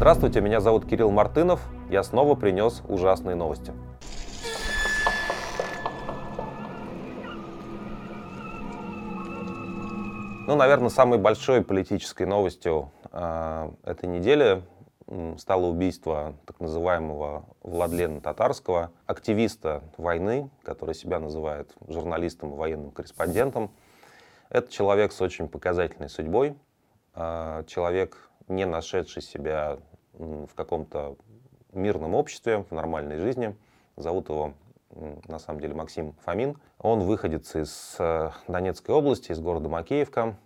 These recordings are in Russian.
Здравствуйте, меня зовут Кирилл Мартынов. Я снова принес ужасные новости. Ну, наверное, самой большой политической новостью э, этой недели стало убийство так называемого Владлена Татарского, активиста войны, который себя называет журналистом и военным корреспондентом. Это человек с очень показательной судьбой, э, человек, не нашедший себя в каком-то мирном обществе, в нормальной жизни. Зовут его на самом деле Максим Фомин. Он выходец из э, Донецкой области, из города Макеевка.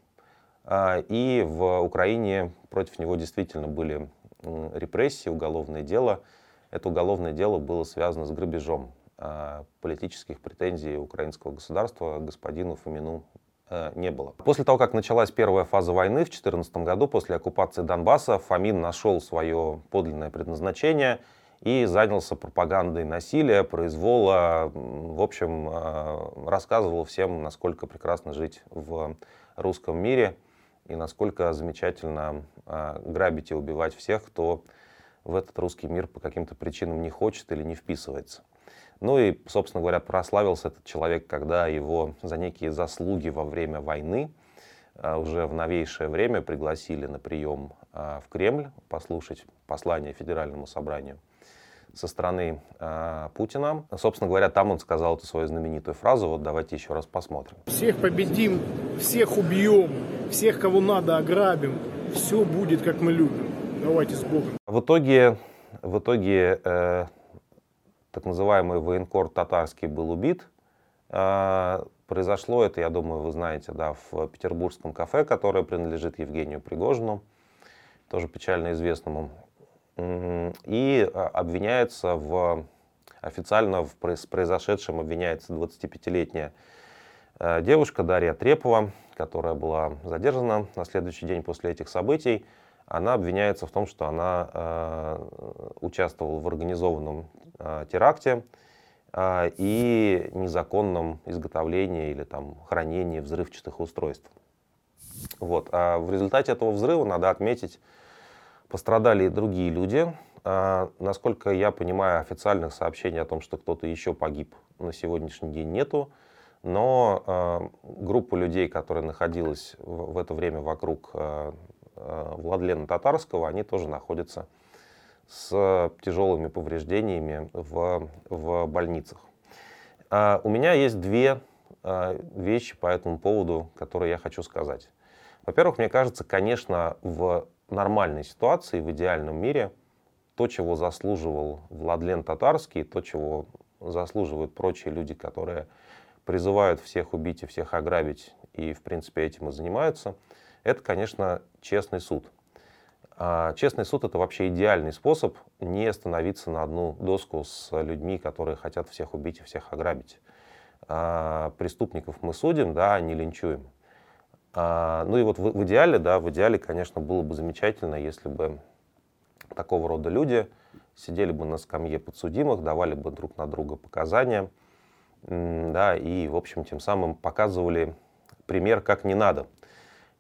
А, и в Украине против него действительно были репрессии, уголовное дело. Это уголовное дело было связано с грабежом а, политических претензий украинского государства господину Фомину не было. После того, как началась первая фаза войны в 2014 году, после оккупации Донбасса, Фомин нашел свое подлинное предназначение и занялся пропагандой насилия, произвола. В общем, э, рассказывал всем, насколько прекрасно жить в русском мире и насколько замечательно э, грабить и убивать всех, кто в этот русский мир по каким-то причинам не хочет или не вписывается. Ну и, собственно говоря, прославился этот человек, когда его за некие заслуги во время войны а, уже в новейшее время пригласили на прием а, в Кремль послушать послание Федеральному собранию со стороны э, Путина. Собственно говоря, там он сказал эту свою знаменитую фразу. Вот давайте еще раз посмотрим. Всех победим, всех убьем, всех, кого надо, ограбим. Все будет, как мы любим. Давайте с Богом. В итоге, в итоге э, так называемый военкор татарский был убит. А, произошло это, я думаю, вы знаете, да, в петербургском кафе, которое принадлежит Евгению Пригожину, тоже печально известному. И а, обвиняется в официально в произошедшем обвиняется 25-летняя а, девушка Дарья Трепова, которая была задержана на следующий день после этих событий. Она обвиняется в том, что она э, участвовала в организованном Э, теракте э, и незаконном изготовлении или там, хранении взрывчатых устройств. Вот. А в результате этого взрыва, надо отметить, пострадали и другие люди. А, насколько я понимаю, официальных сообщений о том, что кто-то еще погиб, на сегодняшний день нету. Но а, группа людей, которая находилась в, в это время вокруг а, Владлена Татарского, они тоже находятся с тяжелыми повреждениями в, в больницах. А у меня есть две а, вещи по этому поводу, которые я хочу сказать. Во-первых, мне кажется, конечно, в нормальной ситуации, в идеальном мире, то, чего заслуживал Владлен Татарский, то, чего заслуживают прочие люди, которые призывают всех убить и всех ограбить, и, в принципе, этим и занимаются, это, конечно, честный суд. А честный суд — это вообще идеальный способ не становиться на одну доску с людьми, которые хотят всех убить и всех ограбить. А преступников мы судим, да, а не линчуем. Ну и вот в идеале, да, в идеале, конечно, было бы замечательно, если бы такого рода люди сидели бы на скамье подсудимых, давали бы друг на друга показания, да, и, в общем, тем самым показывали пример, как не надо —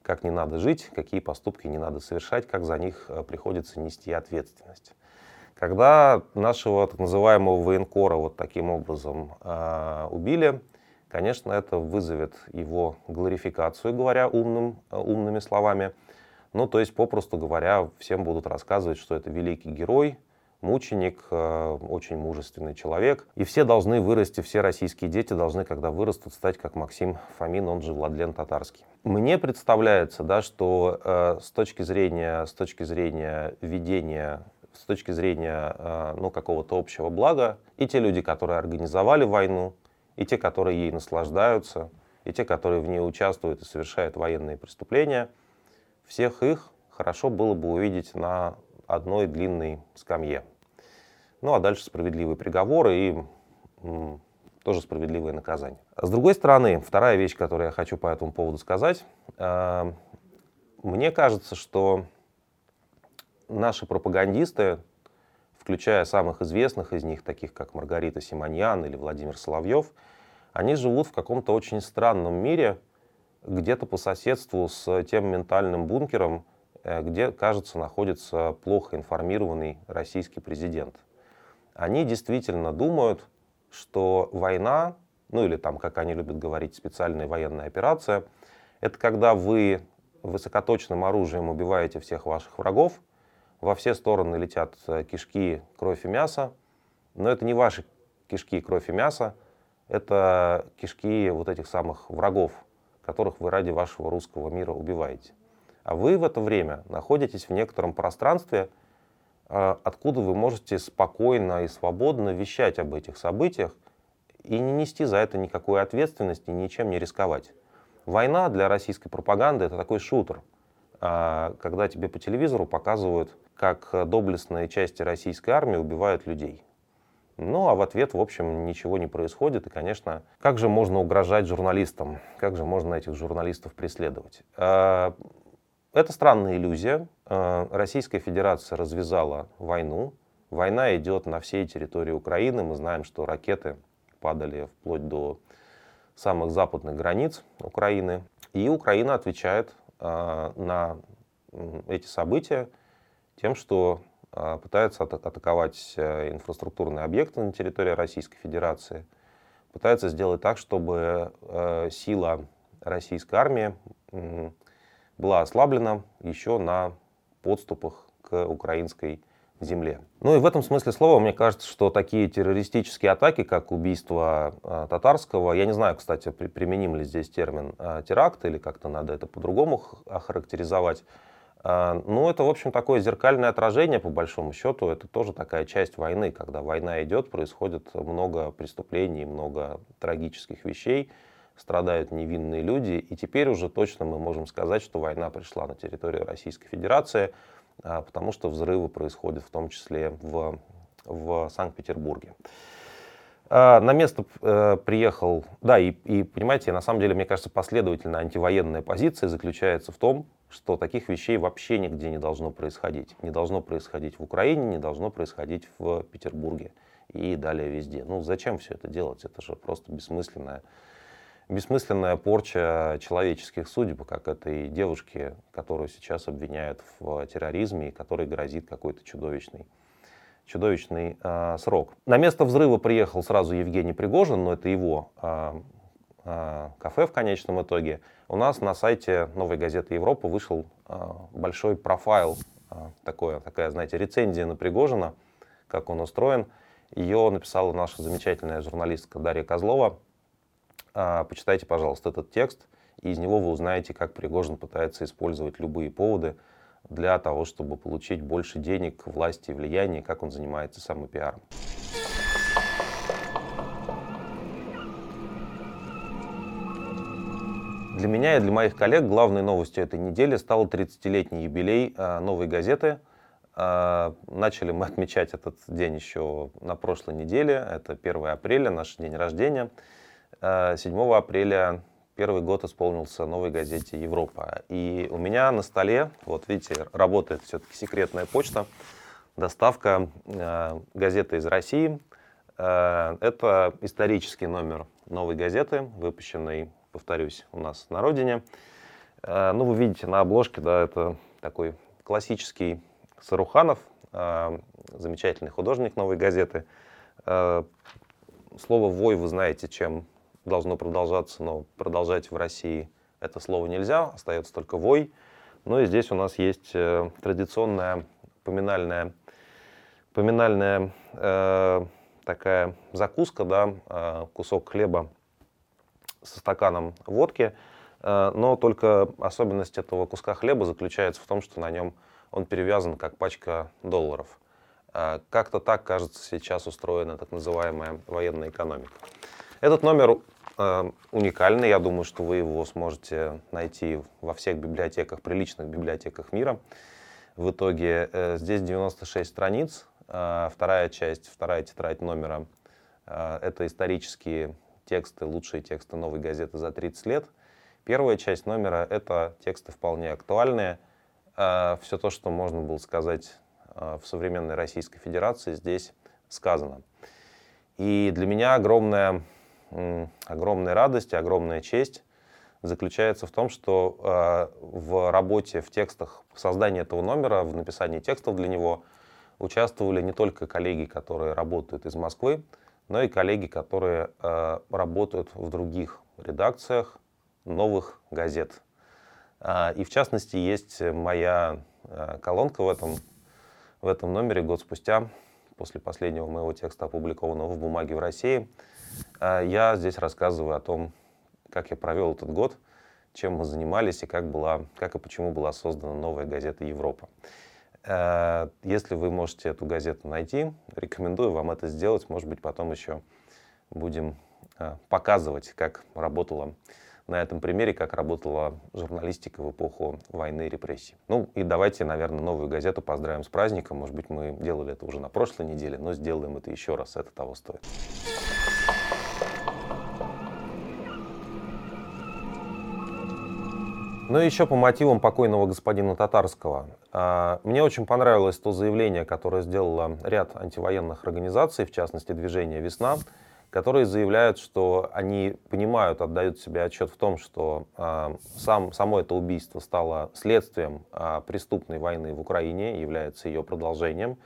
как не надо жить, какие поступки не надо совершать, как за них э, приходится нести ответственность. Когда нашего так называемого военкора вот таким образом э, убили, конечно, это вызовет его глорификацию, говоря умным, э, умными словами. Ну, то есть, попросту говоря, всем будут рассказывать, что это великий герой, мученик, э, очень мужественный человек. И все должны вырасти, все российские дети должны, когда вырастут, стать как Максим Фомин, он же Владлен Татарский. Мне представляется, да, что э, с точки зрения, с точки зрения ведения с точки зрения э, ну, какого-то общего блага, и те люди, которые организовали войну, и те, которые ей наслаждаются, и те, которые в ней участвуют и совершают военные преступления, всех их хорошо было бы увидеть на одной длинной скамье. Ну а дальше справедливые приговоры и тоже справедливые наказания. С другой стороны, вторая вещь, которую я хочу по этому поводу сказать. Э, мне кажется, что наши пропагандисты, включая самых известных из них, таких как Маргарита Симоньян или Владимир Соловьев, они живут в каком-то очень странном мире, где-то по соседству с тем ментальным бункером, где, кажется, находится плохо информированный российский президент. Они действительно думают, что война, ну или там, как они любят говорить, специальная военная операция, это когда вы высокоточным оружием убиваете всех ваших врагов, во все стороны летят э, кишки, кровь и мясо, но это не ваши кишки, кровь и мясо, это кишки вот этих самых врагов, которых вы ради вашего русского мира убиваете. А вы в это время находитесь в некотором пространстве, откуда вы можете спокойно и свободно вещать об этих событиях и не нести за это никакой ответственности, ничем не рисковать. Война для российской пропаганды это такой шутер, а, когда тебе по телевизору показывают, как доблестные части российской армии убивают людей. Ну, а в ответ, в общем, ничего не происходит. И, конечно, как же можно угрожать журналистам? Как же можно этих журналистов преследовать? Это странная иллюзия. А, Российская Федерация развязала войну. Война идет на всей территории Украины. Мы знаем, что ракеты падали вплоть до самых западных границ Украины. И Украина отвечает э, на эти события тем, что э, пытается атаковать э, инфраструктурные объекты на территории Российской Федерации, пытается сделать так, чтобы сила российской армии была ослаблена еще на подступах к украинской земле. Ну и в этом смысле слова, мне кажется, что такие террористические атаки, как убийство э, татарского, я не знаю, кстати, при, применим ли здесь термин э, теракт или как-то надо это по-другому охарактеризовать, э, ну это, в общем, такое зеркальное отражение, по большому счету, это тоже такая часть войны, когда война идет, происходит много преступлений, много трагических вещей, страдают невинные люди, и теперь уже точно мы можем сказать, что война пришла на территорию Российской Федерации, а, потому что взрывы происходят в том числе в, в Санкт-Петербурге. А, на место э, приехал, да, и, и понимаете, на самом деле, мне кажется, последовательная антивоенная позиция заключается в том, что таких вещей вообще нигде не должно происходить. Не должно происходить в Украине, не должно происходить в Петербурге и далее везде. Ну зачем все это делать? Это же просто бессмысленная бессмысленная порча человеческих судеб, как этой девушке, которую сейчас обвиняют в терроризме и которой грозит какой-то чудовищный чудовищный э, срок. На место взрыва приехал сразу Евгений Пригожин, но это его э, э, кафе в конечном итоге. У нас на сайте Новой газеты Европа вышел э, большой профайл, э, такое, такая, знаете, рецензия на Пригожина, как он устроен. Ее написала наша замечательная журналистка Дарья Козлова. А, почитайте, пожалуйста, этот текст, и из него вы узнаете, как Пригожин пытается использовать любые поводы для того, чтобы получить больше денег, власти и влияния, как он занимается самопиаром. Для меня и для моих коллег главной новостью этой недели стал 30-летний юбилей а, новой газеты. А, начали мы отмечать этот день еще на прошлой неделе. Это 1 апреля, наш день рождения. 7 э, апреля первый год исполнился новой газете «Европа». И у меня на столе, вот видите, работает все-таки секретная почта, доставка э, газеты из России. Э, это исторический номер новой газеты, выпущенный, повторюсь, у нас на родине. Э, ну, вы видите на обложке, да, это такой классический Саруханов, э, замечательный художник новой газеты. Э, слово «вой» вы знаете, чем должно продолжаться, но продолжать в России это слово нельзя, остается только вой. Ну и здесь у нас есть э, традиционная поминальная, поминальная э, такая закуска, да, э, кусок хлеба со стаканом водки. Э, но только особенность этого куска хлеба заключается в том, что на нем он перевязан как пачка долларов. Как-то так, кажется, сейчас устроена так называемая военная экономика. Этот номер уникальный. Я думаю, что вы его сможете найти во всех библиотеках, приличных библиотеках мира. В итоге э, здесь 96 страниц. Э, вторая часть, вторая тетрадь номера э, это исторические тексты, лучшие тексты новой газеты за 30 лет. Первая часть номера это тексты вполне актуальные. Все то, что можно было сказать в современной Российской Федерации, здесь сказано. И для меня огромная огромная радость и огромная честь заключается в том, что э, в работе, в текстах, в создании этого номера, в написании текстов для него участвовали не только коллеги, которые работают из Москвы, но и коллеги, которые э, работают в других редакциях новых газет. Э, и в частности есть моя э, колонка в этом, в этом номере год спустя, после последнего моего текста, опубликованного в «Бумаге в России». Э, я здесь рассказываю о том, как я провел этот год, чем мы занимались и как, была, как и почему была создана новая газета «Европа». Э, если вы можете эту газету найти, рекомендую вам это сделать. Может быть, потом еще будем э, показывать, как работала на этом примере, как работала журналистика в эпоху войны и репрессий. Ну и давайте, наверное, новую газету поздравим с праздником. Может быть, мы делали это уже на прошлой неделе, но сделаем это еще раз. Это того стоит. Ну и еще по мотивам покойного господина Татарского. А, мне очень понравилось то заявление, которое сделало ряд антивоенных организаций, в частности движение «Весна», которые заявляют, что они понимают, отдают себе отчет в том, что а, сам, само это убийство стало следствием а, преступной войны в Украине, является ее продолжением.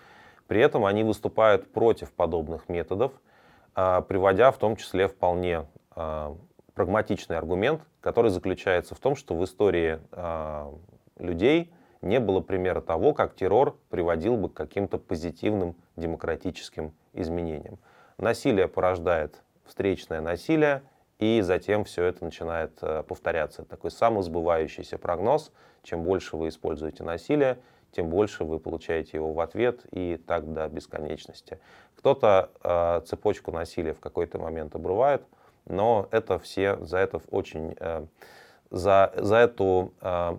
При этом они выступают против подобных методов, приводя в том числе вполне прагматичный аргумент, который заключается в том, что в истории э, людей не было примера того, как террор приводил бы к каким-то позитивным демократическим изменениям. Насилие порождает встречное насилие, и затем все это начинает э, повторяться. Такой самосбывающийся прогноз. Чем больше вы используете насилие, тем больше вы получаете его в ответ, и так до бесконечности. Кто-то э, цепочку насилия в какой-то момент обрывает, но это все за это очень, э, за, за эту, э,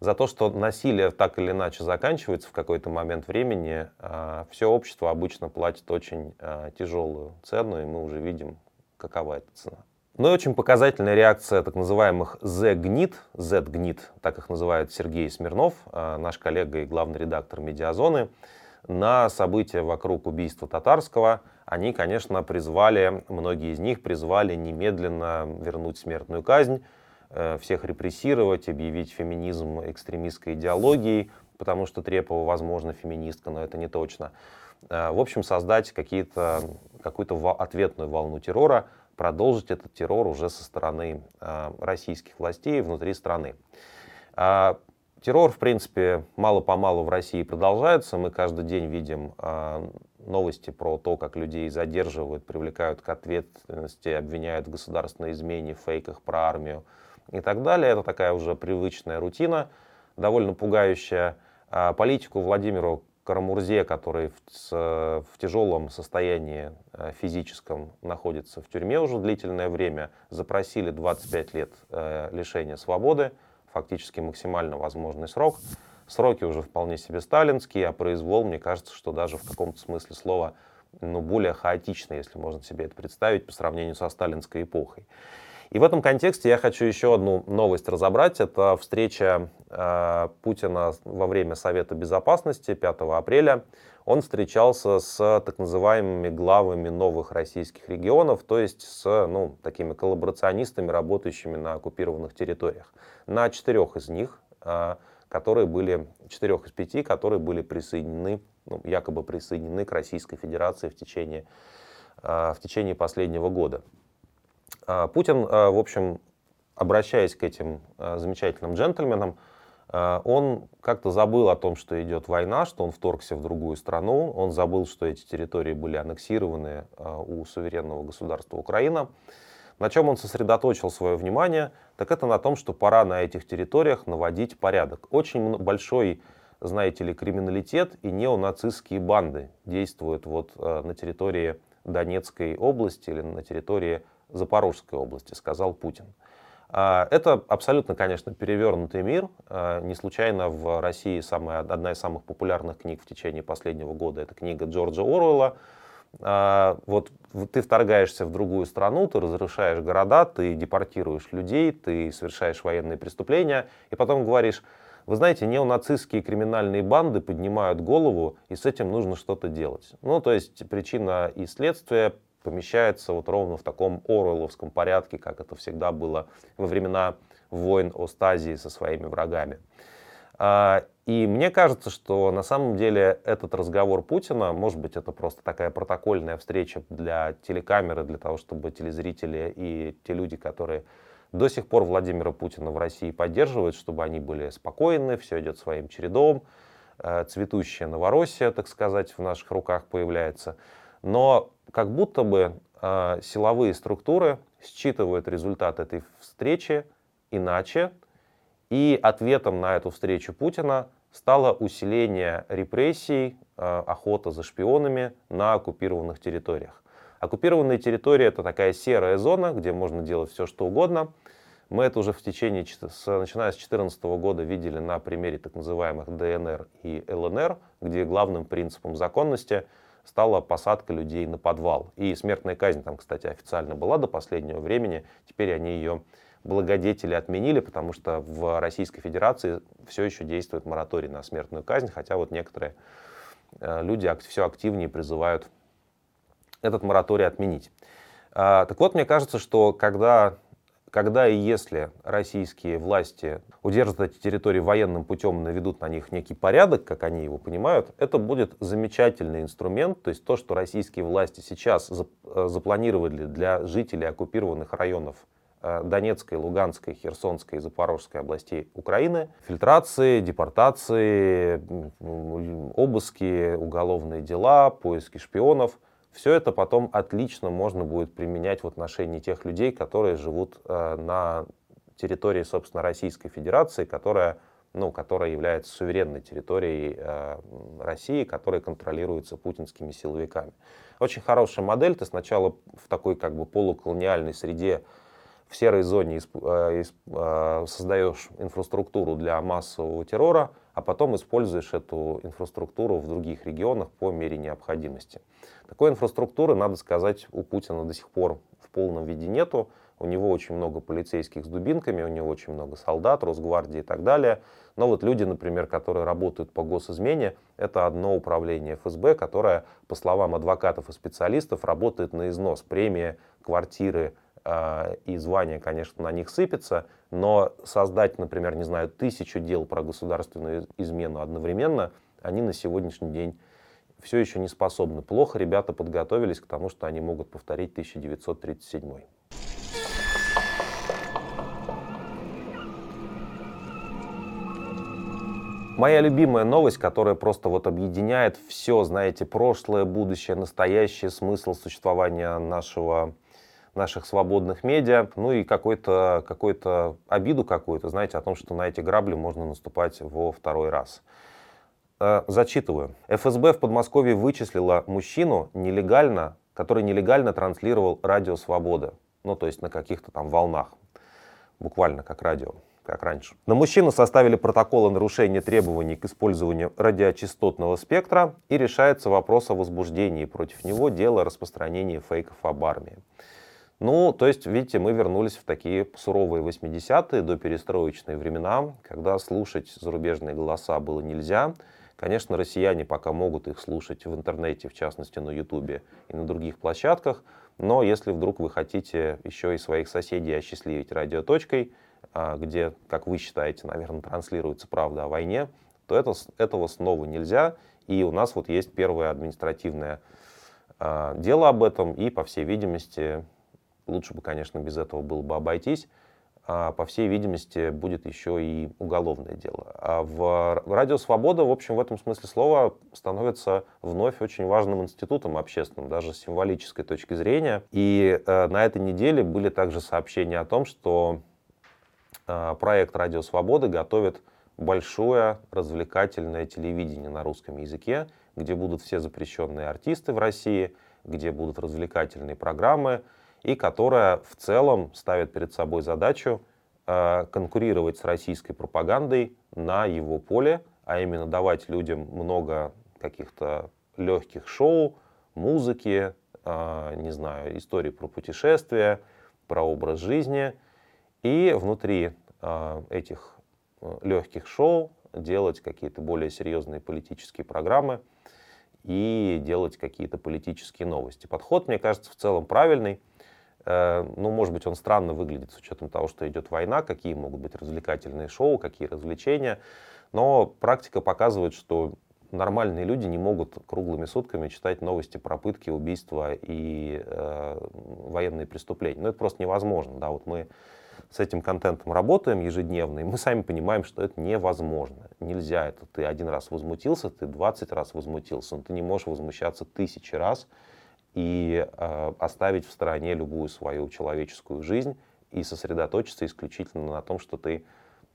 за то, что насилие так или иначе заканчивается в какой-то момент времени, э, все общество обычно платит очень тяжелую цену, и мы уже видим, какова эта цена. Ну и очень показательная реакция так называемых Z-гнит, Z-гнит, так их называет Сергей Смирнов, наш коллега и главный редактор «Медиазоны», на события вокруг убийства Татарского, они, конечно, призвали, многие из них призвали немедленно вернуть смертную казнь, э, всех репрессировать, объявить феминизм экстремистской идеологией, потому что Трепова, возможно, феминистка, но это не точно. Э, в общем, создать какие-то, какую-то ответную волну террора, продолжить этот террор уже со стороны э, российских властей внутри страны. А Террор, в принципе, мало-помалу в России продолжается. Мы каждый день видим э, новости про то, как людей задерживают, привлекают к ответственности, обвиняют в государственной измене, фейках про армию и так далее. Это такая уже привычная рутина, довольно пугающая. А политику Владимиру Карамурзе, который в, в тяжелом состоянии э, физическом находится в тюрьме уже длительное время, запросили 25 лет э, лишения свободы фактически максимально возможный срок. Сроки уже вполне себе сталинские, а произвол, мне кажется, что даже в каком-то смысле слова ну, более хаотичный, если можно себе это представить, по сравнению со сталинской эпохой. И в этом контексте я хочу еще одну новость разобрать. Это встреча э, Путина во время Совета Безопасности 5 апреля. Он встречался с так называемыми главами новых российских регионов, то есть с ну, такими коллаборационистами, работающими на оккупированных территориях. На четырех из них, э, которые были, четырех из пяти, которые были присоединены, ну, якобы присоединены к Российской Федерации в течение, э, в течение последнего года. А, Путин, а, в общем, обращаясь к этим а, замечательным джентльменам, он как-то забыл о том, что идет война, что он вторгся в другую страну, он забыл, что эти территории были аннексированы у суверенного государства Украина. На чем он сосредоточил свое внимание, так это на том, что пора на этих территориях наводить порядок. Очень большой, знаете ли, криминалитет и неонацистские банды действуют вот на территории Донецкой области или на территории Запорожской области, сказал Путин. А, это абсолютно, конечно, перевернутый мир. А, не случайно в России самая, одна из самых популярных книг в течение последнего года – это книга Джорджа Оруэлла. А, вот ты вторгаешься в другую страну, ты разрушаешь города, ты депортируешь людей, ты совершаешь военные преступления, и потом говоришь, вы знаете, неонацистские криминальные банды поднимают голову, и с этим нужно что-то делать. Ну, то есть причина и следствие помещается вот ровно в таком Оруэлловском порядке, как это всегда было во времена войн о Стазии со своими врагами. А, и мне кажется, что на самом деле этот разговор Путина, может быть, это просто такая протокольная встреча для телекамеры, для того, чтобы телезрители и те люди, которые до сих пор Владимира Путина в России поддерживают, чтобы они были спокойны, все идет своим чередом, э, цветущая Новороссия, так сказать, в наших руках появляется. Но как будто бы э, силовые структуры считывают результат этой встречи иначе, и ответом на эту встречу Путина стало усиление репрессий, э, охота за шпионами на оккупированных территориях. Оккупированные территории это такая серая зона, где можно делать все, что угодно. Мы это уже в течение, начиная с 2014 года, видели на примере так называемых ДНР и ЛНР, где главным принципом законности стала посадка людей на подвал. И смертная казнь там, кстати, официально была до последнего времени. Теперь они ее благодетели отменили, потому что в Российской Федерации все еще действует мораторий на смертную казнь, хотя вот некоторые э, люди все активнее призывают этот мораторий отменить. А, так вот, мне кажется, что когда, когда и если российские власти удержат эти территории военным путем, наведут на них некий порядок, как они его понимают, это будет замечательный инструмент. То есть то, что российские власти сейчас э, запланировали для жителей оккупированных районов Донецкой, Луганской, Херсонской и Запорожской областей Украины. Фильтрации, депортации, обыски, уголовные дела, поиски шпионов. Все это потом отлично можно будет применять в отношении тех людей, которые живут э, на территории, собственно, Российской Федерации, которая, ну, которая является суверенной территорией э, России, которая контролируется путинскими силовиками. Очень хорошая модель. Ты сначала в такой как бы полуколониальной среде в серой зоне э, э, создаешь инфраструктуру для массового террора, а потом используешь эту инфраструктуру в других регионах по мере необходимости. Такой инфраструктуры, надо сказать, у Путина до сих пор в полном виде нету. У него очень много полицейских с дубинками, у него очень много солдат, Росгвардии и так далее. Но вот люди, например, которые работают по госизмене, это одно управление ФСБ, которое, по словам адвокатов и специалистов, работает на износ. Премии, квартиры, и звание, конечно, на них сыпется, но создать, например, не знаю, тысячу дел про государственную измену одновременно, они на сегодняшний день все еще не способны. Плохо ребята подготовились к тому, что они могут повторить 1937. Моя любимая новость, которая просто вот объединяет все, знаете, прошлое, будущее, настоящее, смысл существования нашего наших свободных медиа, ну и какой-то какой обиду какую-то, знаете, о том, что на эти грабли можно наступать во второй раз. Э, зачитываю. ФСБ в Подмосковье вычислила мужчину нелегально, который нелегально транслировал радио «Свобода». Ну, то есть на каких-то там волнах. Буквально как радио как раньше. На мужчину составили протокол о нарушении требований к использованию радиочастотного спектра и решается вопрос о возбуждении против него дела о распространении фейков об армии. Ну, то есть, видите, мы вернулись в такие суровые 80-е, до перестроечные времена, когда слушать зарубежные голоса было нельзя. Конечно, россияне пока могут их слушать в интернете, в частности на Ютубе и на других площадках, но если вдруг вы хотите еще и своих соседей осчастливить радиоточкой, а, где, как вы считаете, наверное, транслируется правда о войне, то это, этого снова нельзя. И у нас вот есть первое административное а, дело об этом, и, по всей видимости, Лучше бы, конечно, без этого было бы обойтись. А, по всей видимости, будет еще и уголовное дело. А в Радио Свобода, в общем, в этом смысле слова становится вновь очень важным институтом общественным, даже с символической точки зрения. И э, на этой неделе были также сообщения о том, что э, проект Радио Свобода готовит большое развлекательное телевидение на русском языке, где будут все запрещенные артисты в России, где будут развлекательные программы, и которая в целом ставит перед собой задачу э, конкурировать с российской пропагандой на его поле, а именно давать людям много каких-то легких шоу, музыки, э, не знаю, истории про путешествия, про образ жизни. И внутри э, этих легких шоу делать какие-то более серьезные политические программы и делать какие-то политические новости. Подход, мне кажется, в целом правильный. Э, ну, может быть, он странно выглядит с учетом того, что идет война, какие могут быть развлекательные шоу, какие развлечения. Но практика показывает, что нормальные люди не могут круглыми сутками читать новости про пытки, убийства и э, военные преступления. Ну, это просто невозможно. Да? Вот мы с этим контентом работаем ежедневно, и мы сами понимаем, что это невозможно. Нельзя это. Ты один раз возмутился, ты 20 раз возмутился, но ты не можешь возмущаться тысячи раз и э, оставить в стороне любую свою человеческую жизнь и сосредоточиться исключительно на том, что ты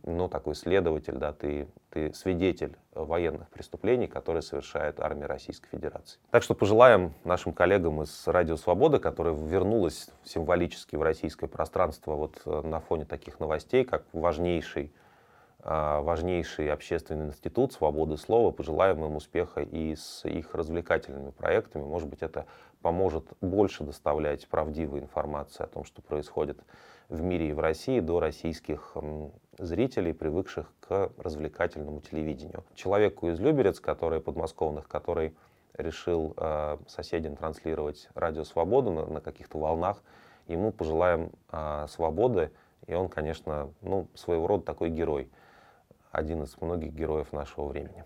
ну, такой следователь, да, ты, ты свидетель военных преступлений, которые совершает армия Российской Федерации. Так что пожелаем нашим коллегам из Радио Свобода, которая вернулась символически в российское пространство вот э, на фоне таких новостей, как важнейший, важнейший общественный институт свободы слова, пожелаем им успеха и с их развлекательными проектами. Может быть, это поможет больше доставлять правдивую информацию о том, что происходит в мире и в России до российских зрителей, привыкших к развлекательному телевидению. Человеку из Люберец, который подмосковных, который решил э, соседям транслировать радио «Свободу» на, на каких-то волнах, ему пожелаем э, свободы, и он, конечно, ну, своего рода такой герой, один из многих героев нашего времени.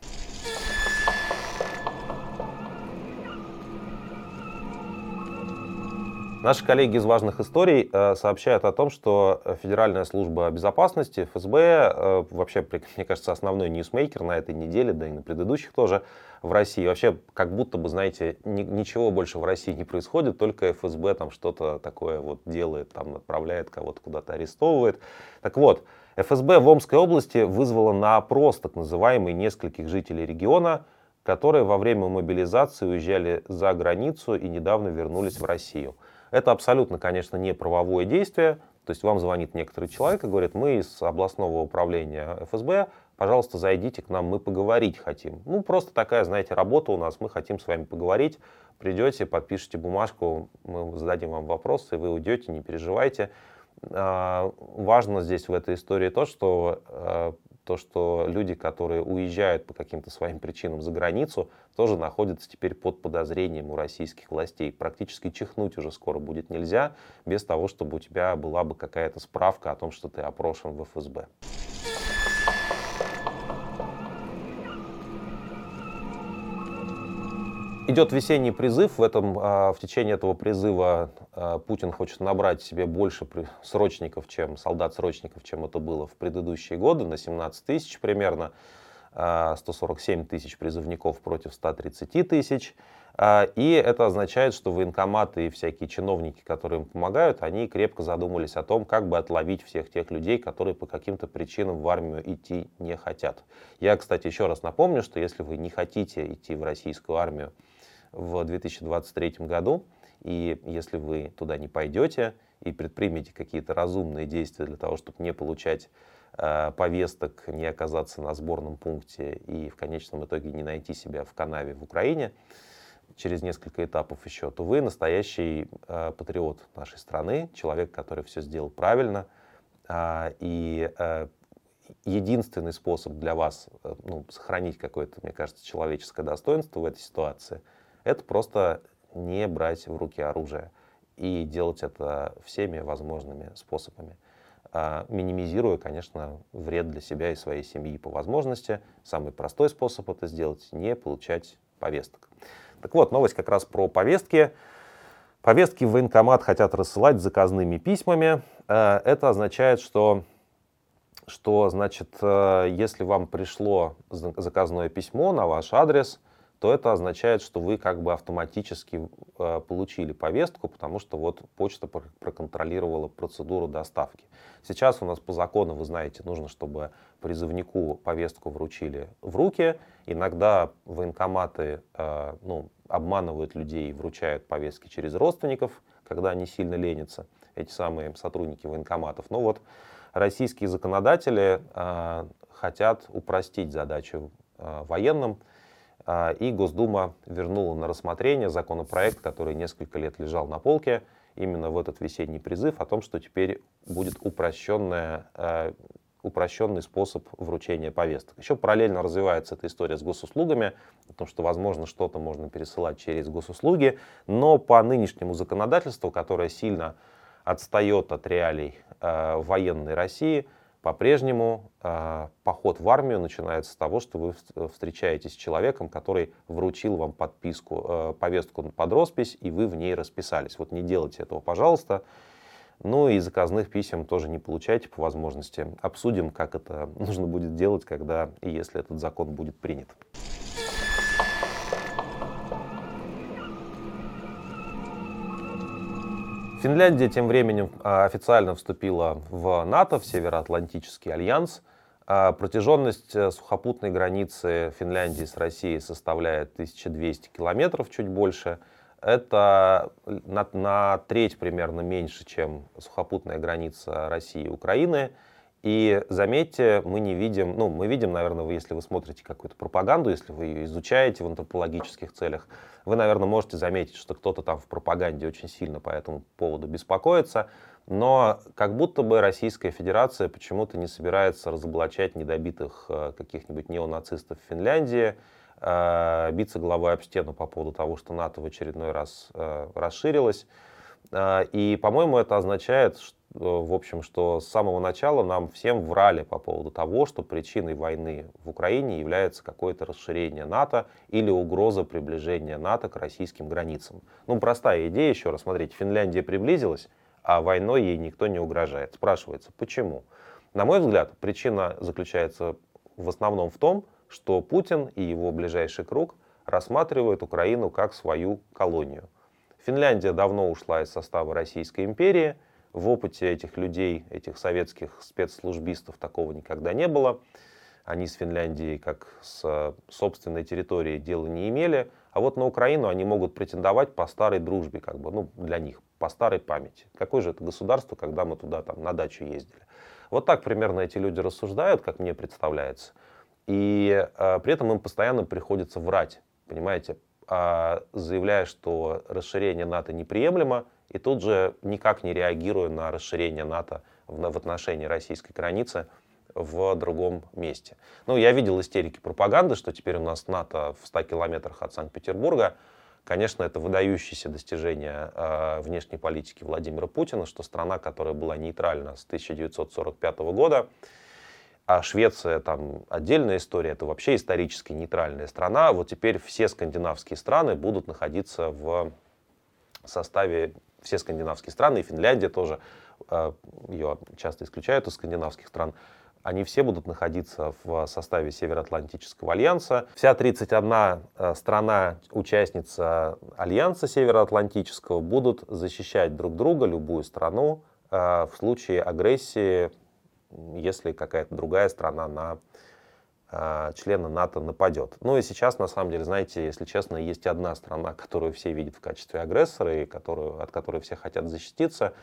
Наши коллеги из «Важных историй» э, сообщают о том, что Федеральная служба безопасности, ФСБ, э, вообще, мне кажется, основной ньюсмейкер на этой неделе, да и на предыдущих тоже в России. Вообще, как будто бы, знаете, ни, ничего больше в России не происходит, только ФСБ там что-то такое вот делает, там отправляет кого-то куда-то арестовывает. Так вот, ФСБ в Омской области вызвала на опрос так называемый нескольких жителей региона, которые во время мобилизации уезжали за границу и недавно вернулись в Россию. Это абсолютно, конечно, не правовое действие. То есть вам звонит некоторый человек и говорит, мы из областного управления ФСБ, пожалуйста, зайдите к нам, мы поговорить хотим. Ну, просто такая, знаете, работа у нас, мы хотим с вами поговорить. Придете, подпишите бумажку, мы зададим вам вопросы, вы уйдете, не переживайте. А, важно здесь в этой истории то, что а, то, что люди, которые уезжают по каким-то своим причинам за границу, тоже находятся теперь под подозрением у российских властей. Практически чихнуть уже скоро будет нельзя, без того, чтобы у тебя была бы какая-то справка о том, что ты опрошен в ФСБ. Идет весенний призыв. В, этом, а, в течение этого призыва а, Путин хочет набрать себе больше срочников, чем солдат-срочников, чем это было в предыдущие годы, на 17 тысяч примерно. 147 а, тысяч призывников против 130 тысяч. И это означает, что военкоматы и всякие чиновники, которые им помогают, они крепко задумались о том, как бы отловить всех тех людей, которые по каким-то причинам в армию идти не хотят. Я, кстати, еще раз напомню, что если вы не хотите идти в российскую армию, в 2023 году. И если вы туда не пойдете и предпримете какие-то разумные действия для того, чтобы не получать э, повесток, не оказаться на сборном пункте и в конечном итоге не найти себя в канаве в Украине через несколько этапов еще, то вы настоящий э, патриот нашей страны, человек, который все сделал правильно. Э, и э, единственный способ для вас э, ну, сохранить какое-то, мне кажется, человеческое достоинство в этой ситуации – это просто не брать в руки оружие и делать это всеми возможными способами, а, минимизируя, конечно, вред для себя и своей семьи по возможности. Самый простой способ это сделать – не получать повесток. Так вот, новость как раз про повестки. Повестки в военкомат хотят рассылать заказными письмами. Э, это означает, что, что значит, э, если вам пришло заказное письмо на ваш адрес – то это означает, что вы как бы автоматически э, получили повестку, потому что вот почта проконтролировала процедуру доставки. Сейчас у нас по закону, вы знаете, нужно, чтобы призывнику повестку вручили в руки. Иногда военкоматы э, ну, обманывают людей и вручают повестки через родственников, когда они сильно ленятся, эти самые сотрудники военкоматов. Но вот российские законодатели э, хотят упростить задачу военным, а, и Госдума вернула на рассмотрение законопроект, который несколько лет лежал на полке, именно в этот весенний призыв о том, что теперь будет упрощенная а, упрощенный способ вручения повесток. Еще параллельно развивается эта история с госуслугами, потому что, возможно, что-то можно пересылать через госуслуги, но по нынешнему законодательству, которое сильно отстает от реалий э, военной России, по-прежнему э, поход в армию начинается с того, что вы встречаетесь с человеком, который вручил вам подписку, э, повестку под роспись, и вы в ней расписались. Вот не делайте этого, пожалуйста. Ну и заказных писем тоже не получайте по возможности. Обсудим, как это нужно будет делать, когда и если этот закон будет принят. Финляндия тем временем а, официально вступила в НАТО, в Североатлантический альянс. А, протяженность э, сухопутной границы Финляндии с Россией составляет 1200 километров, чуть больше. Это на, на треть примерно меньше, чем сухопутная граница России и Украины. И заметьте, мы не видим, ну, мы видим, наверное, вы, если вы смотрите какую-то пропаганду, если вы ее изучаете в антропологических целях, вы, наверное, можете заметить, что кто-то там в пропаганде очень сильно по этому поводу беспокоится, но как будто бы Российская Федерация почему-то не собирается разоблачать недобитых э, каких-нибудь неонацистов в Финляндии, э, биться головой об стену по поводу того, что НАТО в очередной раз э, расширилось. И, по-моему, это означает, что в общем, что с самого начала нам всем врали по поводу того, что причиной войны в Украине является какое-то расширение НАТО или угроза приближения НАТО к российским границам. Ну, простая идея, еще раз, смотрите, Финляндия приблизилась, а войной ей никто не угрожает. Спрашивается, почему? На мой взгляд, причина заключается в основном в том, что Путин и его ближайший круг рассматривают Украину как свою колонию. Финляндия давно ушла из состава Российской империи – в опыте этих людей, этих советских спецслужбистов такого никогда не было. Они с Финляндией как с собственной территорией дела не имели. А вот на Украину они могут претендовать по старой дружбе, как бы, ну, для них, по старой памяти. Какое же это государство, когда мы туда там, на дачу ездили? Вот так примерно эти люди рассуждают, как мне представляется. И э, при этом им постоянно приходится врать, понимаете, э, заявляя, что расширение НАТО неприемлемо, и тут же, никак не реагируя на расширение НАТО в, отношении российской границы в другом месте. Ну, я видел истерики пропаганды, что теперь у нас НАТО в 100 километрах от Санкт-Петербурга. Конечно, это выдающееся достижение э, внешней политики Владимира Путина, что страна, которая была нейтральна с 1945 года, а Швеция там отдельная история, это вообще исторически нейтральная страна. Вот теперь все скандинавские страны будут находиться в составе все скандинавские страны, и Финляндия тоже, э, ее часто исключают из скандинавских стран, они все будут находиться в составе Североатлантического альянса. Вся 31 э, страна, участница альянса Североатлантического, будут защищать друг друга, любую страну, э, в случае агрессии, если какая-то другая страна на члена НАТО нападет. Ну и сейчас, на самом деле, знаете, если честно, есть одна страна, которую все видят в качестве агрессора и которую, от которой все хотят защититься.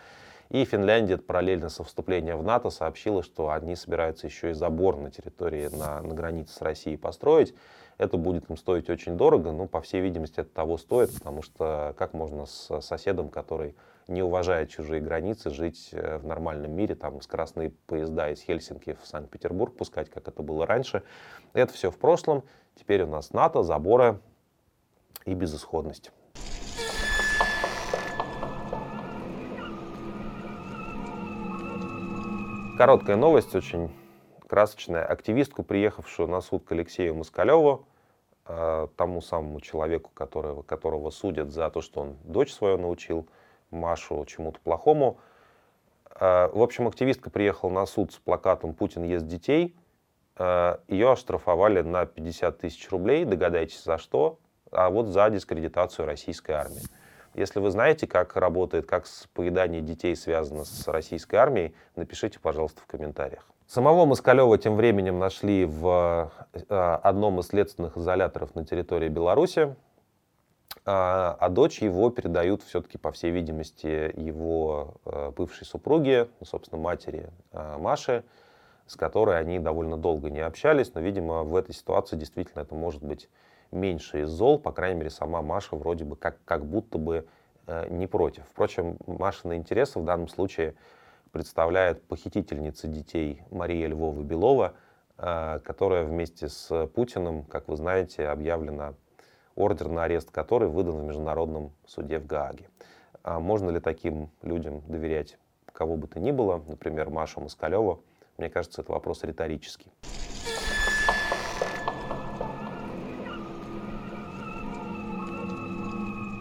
И Финляндия параллельно со вступлением в НАТО сообщила, что они собираются еще и забор на территории, на, на границе с Россией построить. Это будет им стоить очень дорого, но, по всей видимости, это того стоит, потому что как можно с соседом, который не уважая чужие границы, жить э, в нормальном мире, там скоростные поезда из Хельсинки в Санкт-Петербург пускать, как это было раньше. Это все в прошлом. Теперь у нас НАТО, заборы и безысходность. Короткая новость, очень красочная. Активистку, приехавшую на суд к Алексею Москалеву, э, тому самому человеку, которого, которого судят за то, что он дочь свою научил Машу чему-то плохому. Э, в общем, активистка приехала на суд с плакатом «Путин ест детей». Э, Ее оштрафовали на 50 тысяч рублей, догадайтесь за что, а вот за дискредитацию российской армии. Если вы знаете, как работает, как поедание детей связано с российской армией, напишите, пожалуйста, в комментариях. Самого Москалева тем временем нашли в э, одном из следственных изоляторов на территории Беларуси. А, а дочь его передают все-таки, по всей видимости, его э, бывшей супруге, ну, собственно, матери э, Маши, с которой они довольно долго не общались, но, видимо, в этой ситуации действительно это может быть меньше из зол, по крайней мере, сама Маша вроде бы как, как будто бы э, не против. Впрочем, Машины интересы в данном случае представляет похитительница детей Мария Львова Белова, э, которая вместе с Путиным, как вы знаете, объявлена ордер на арест которой выдан в Международном суде в Гааге. А можно ли таким людям доверять кого бы то ни было, например, Машу Москалеву? Мне кажется, это вопрос риторический.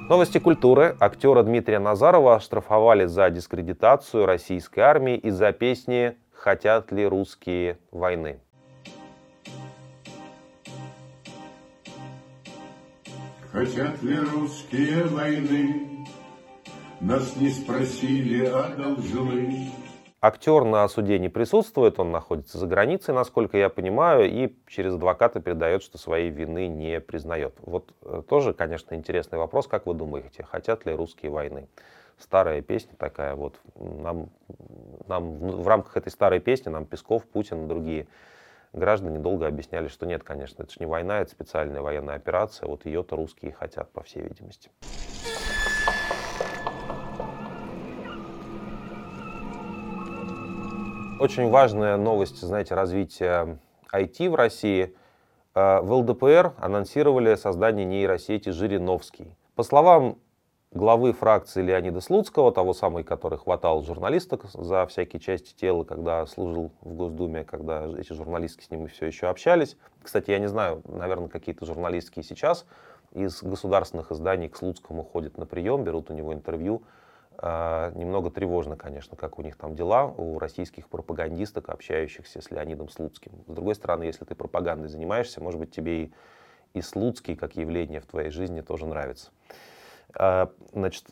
Новости культуры. Актера Дмитрия Назарова оштрафовали за дискредитацию российской армии из-за песни «Хотят ли русские войны?». Хотят ли русские войны? Нас не спросили, а должны. Актер на суде не присутствует, он находится за границей, насколько я понимаю, и через адвоката передает, что своей вины не признает. Вот э, тоже, конечно, интересный вопрос, как вы думаете, хотят ли русские войны? Старая песня такая, вот нам, нам в рамках этой старой песни нам Песков, Путин и другие граждане долго объясняли, что нет, конечно, это же не война, это специальная военная операция, вот ее-то русские хотят, по всей видимости. Очень важная новость, знаете, развития IT в России. Э, в ЛДПР анонсировали создание нейросети Жириновский. По словам главы фракции Леонида Слуцкого, того самого, который хватал журналисток за всякие части тела, когда служил в Госдуме, когда эти журналистки с ним все еще общались. Кстати, я не знаю, наверное, какие-то журналистки сейчас из государственных изданий к Слуцкому ходят на прием, берут у него интервью. А, немного тревожно, конечно, как у них там дела, у российских пропагандисток, общающихся с Леонидом Слуцким. С другой стороны, если ты пропагандой занимаешься, может быть, тебе и, и Слуцкий как явление в твоей жизни тоже нравится. А, значит,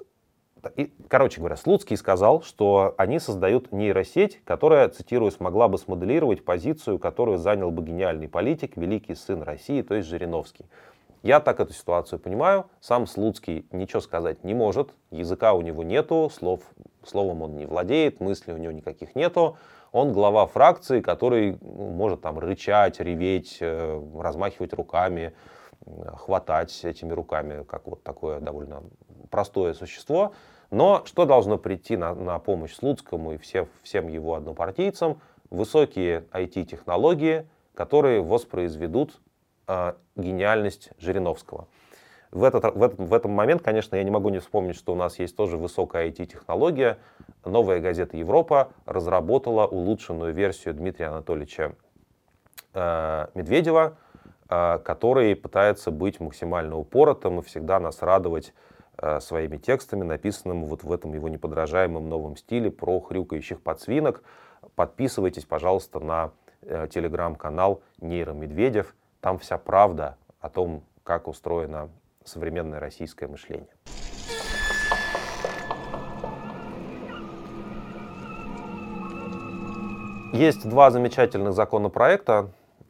и, короче говоря, Слуцкий сказал, что они создают нейросеть, которая, цитирую, смогла бы смоделировать позицию, которую занял бы гениальный политик, великий сын России, то есть Жириновский. Я так эту ситуацию понимаю. Сам Слуцкий ничего сказать не может. Языка у него нету, слов, словом он не владеет, мыслей у него никаких нету. Он глава фракции, который может там рычать, реветь, э, размахивать руками, хватать этими руками, как вот такое довольно простое существо. Но что должно прийти на, на помощь Слуцкому и все, всем его однопартийцам? Высокие IT-технологии, которые воспроизведут э, гениальность Жириновского. В этот, в, этот, в этот момент, конечно, я не могу не вспомнить, что у нас есть тоже высокая IT-технология. Новая газета «Европа» разработала улучшенную версию Дмитрия Анатольевича э, Медведева, который пытается быть максимально упоротым и всегда нас радовать э, своими текстами, написанными вот в этом его неподражаемом новом стиле про хрюкающих подсвинок. Подписывайтесь, пожалуйста, на э, телеграм-канал Нейромедведев. Там вся правда о том, как устроено современное российское мышление. Есть два замечательных законопроекта.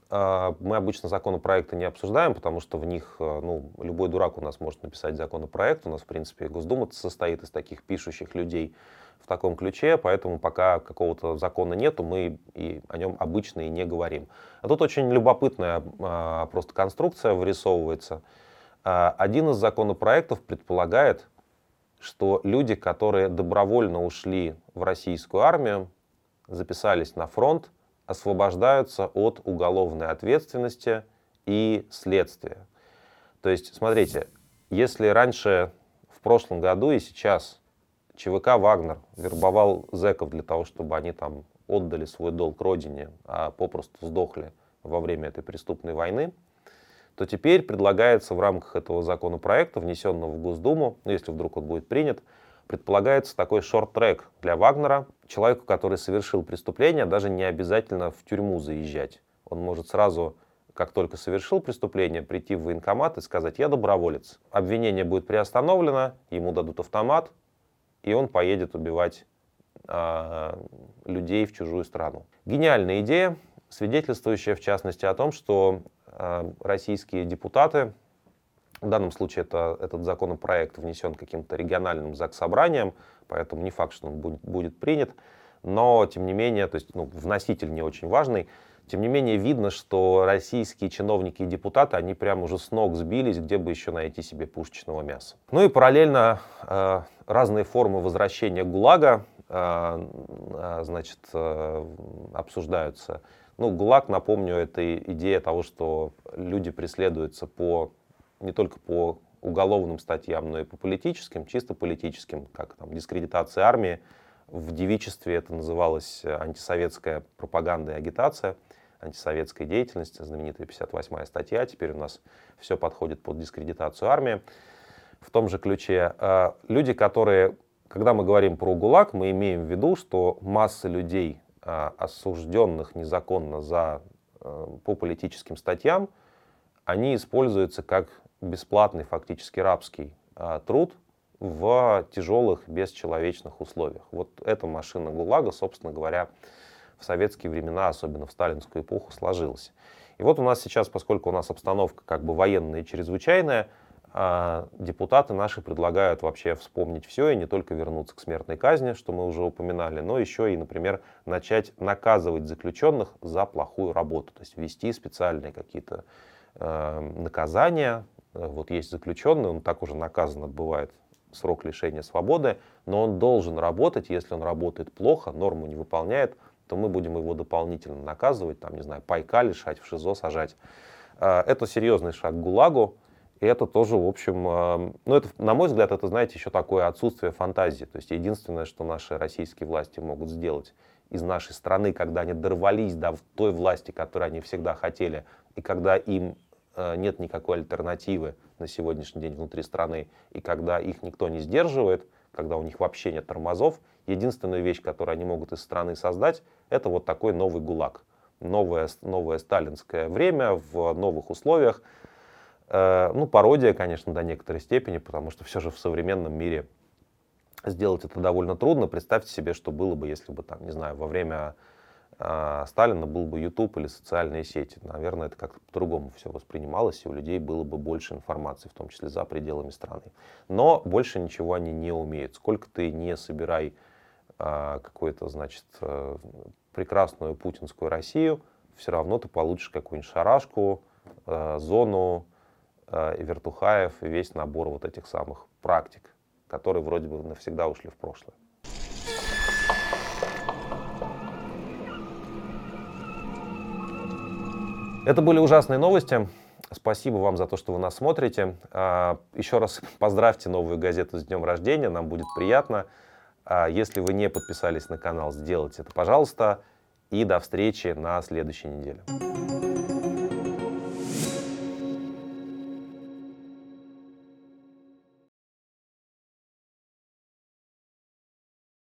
А, мы обычно законопроекты не обсуждаем, потому что в них ну, любой дурак у нас может написать законопроект. У нас, в принципе, Госдума состоит из таких пишущих людей, в таком ключе, поэтому пока какого-то закона нету, мы и о нем обычно и не говорим. А тут очень любопытная а, просто конструкция вырисовывается. А, один из законопроектов предполагает, что люди, которые добровольно ушли в российскую армию, записались на фронт, освобождаются от уголовной ответственности и следствия. То есть, смотрите, если раньше, в прошлом году и сейчас ЧВК «Вагнер» вербовал зэков для того, чтобы они там отдали свой долг родине, а попросту сдохли во время этой преступной войны, то теперь предлагается в рамках этого законопроекта, внесенного в Госдуму, ну, если вдруг он будет принят, предполагается такой шорт-трек для Вагнера. Человеку, который совершил преступление, даже не обязательно в тюрьму заезжать. Он может сразу, как только совершил преступление, прийти в военкомат и сказать «я доброволец». Обвинение будет приостановлено, ему дадут автомат, и он поедет убивать э, людей в чужую страну. Гениальная идея, свидетельствующая в частности о том, что э, российские депутаты, в данном случае это, этот законопроект внесен каким-то региональным заксобранием, поэтому не факт, что он будет, будет принят, но тем не менее, то есть ну, вноситель не очень важный, тем не менее, видно, что российские чиновники и депутаты, они прям уже с ног сбились, где бы еще найти себе пушечного мяса. Ну и параллельно э, разные формы возвращения ГУЛАГа значит, обсуждаются. Ну, ГУЛАГ, напомню, это идея того, что люди преследуются по, не только по уголовным статьям, но и по политическим, чисто политическим, как там дискредитация армии. В девичестве это называлось антисоветская пропаганда и агитация, антисоветская деятельность, знаменитая 58-я статья. Теперь у нас все подходит под дискредитацию армии. В том же ключе э, люди, которые, когда мы говорим про ГУЛАГ, мы имеем в виду, что масса людей, э, осужденных незаконно за, э, по политическим статьям, они используются как бесплатный фактически рабский а, труд в тяжелых бесчеловечных условиях. Вот эта машина ГУЛАГа, собственно говоря, в советские времена, особенно в сталинскую эпоху, сложилась. И вот у нас сейчас, поскольку у нас обстановка как бы военная и чрезвычайная, а, депутаты наши предлагают вообще вспомнить все и не только вернуться к смертной казни, что мы уже упоминали, но еще и, например, начать наказывать заключенных за плохую работу, то есть ввести специальные какие-то э, наказания, вот есть заключенный, он так уже наказан, отбывает срок лишения свободы, но он должен работать, если он работает плохо, норму не выполняет, то мы будем его дополнительно наказывать, там, не знаю, пайка лишать, в ШИЗО сажать. Э, это серьезный шаг к ГУЛАГу, и это тоже, в общем, э, ну, это, на мой взгляд, это, знаете, еще такое отсутствие фантазии. То есть единственное, что наши российские власти могут сделать из нашей страны, когда они дорвались до той власти, которую они всегда хотели, и когда им Э, нет никакой альтернативы на сегодняшний день внутри страны, и когда их никто не сдерживает, когда у них вообще нет тормозов, единственная вещь, которую они могут из страны создать, это вот такой новый ГУЛАГ. Новое, новое сталинское время в новых условиях. Э, ну, пародия, конечно, до некоторой степени, потому что все же в современном мире сделать это довольно трудно. Представьте себе, что было бы, если бы, там, не знаю, во время Сталина был бы YouTube или социальные сети. Наверное, это как-то по-другому все воспринималось, и у людей было бы больше информации, в том числе за пределами страны. Но больше ничего они не умеют. Сколько ты не собирай а, какую-то, значит, э, прекрасную путинскую Россию, все равно ты получишь какую-нибудь шарашку, э, зону, э, вертухаев и весь набор вот этих самых практик, которые вроде бы навсегда ушли в прошлое. Это были ужасные новости. Спасибо вам за то, что вы нас смотрите. А, еще раз поздравьте новую газету с днем рождения, нам будет приятно. А, если вы не подписались на канал, сделайте это, пожалуйста. И до встречи на следующей неделе.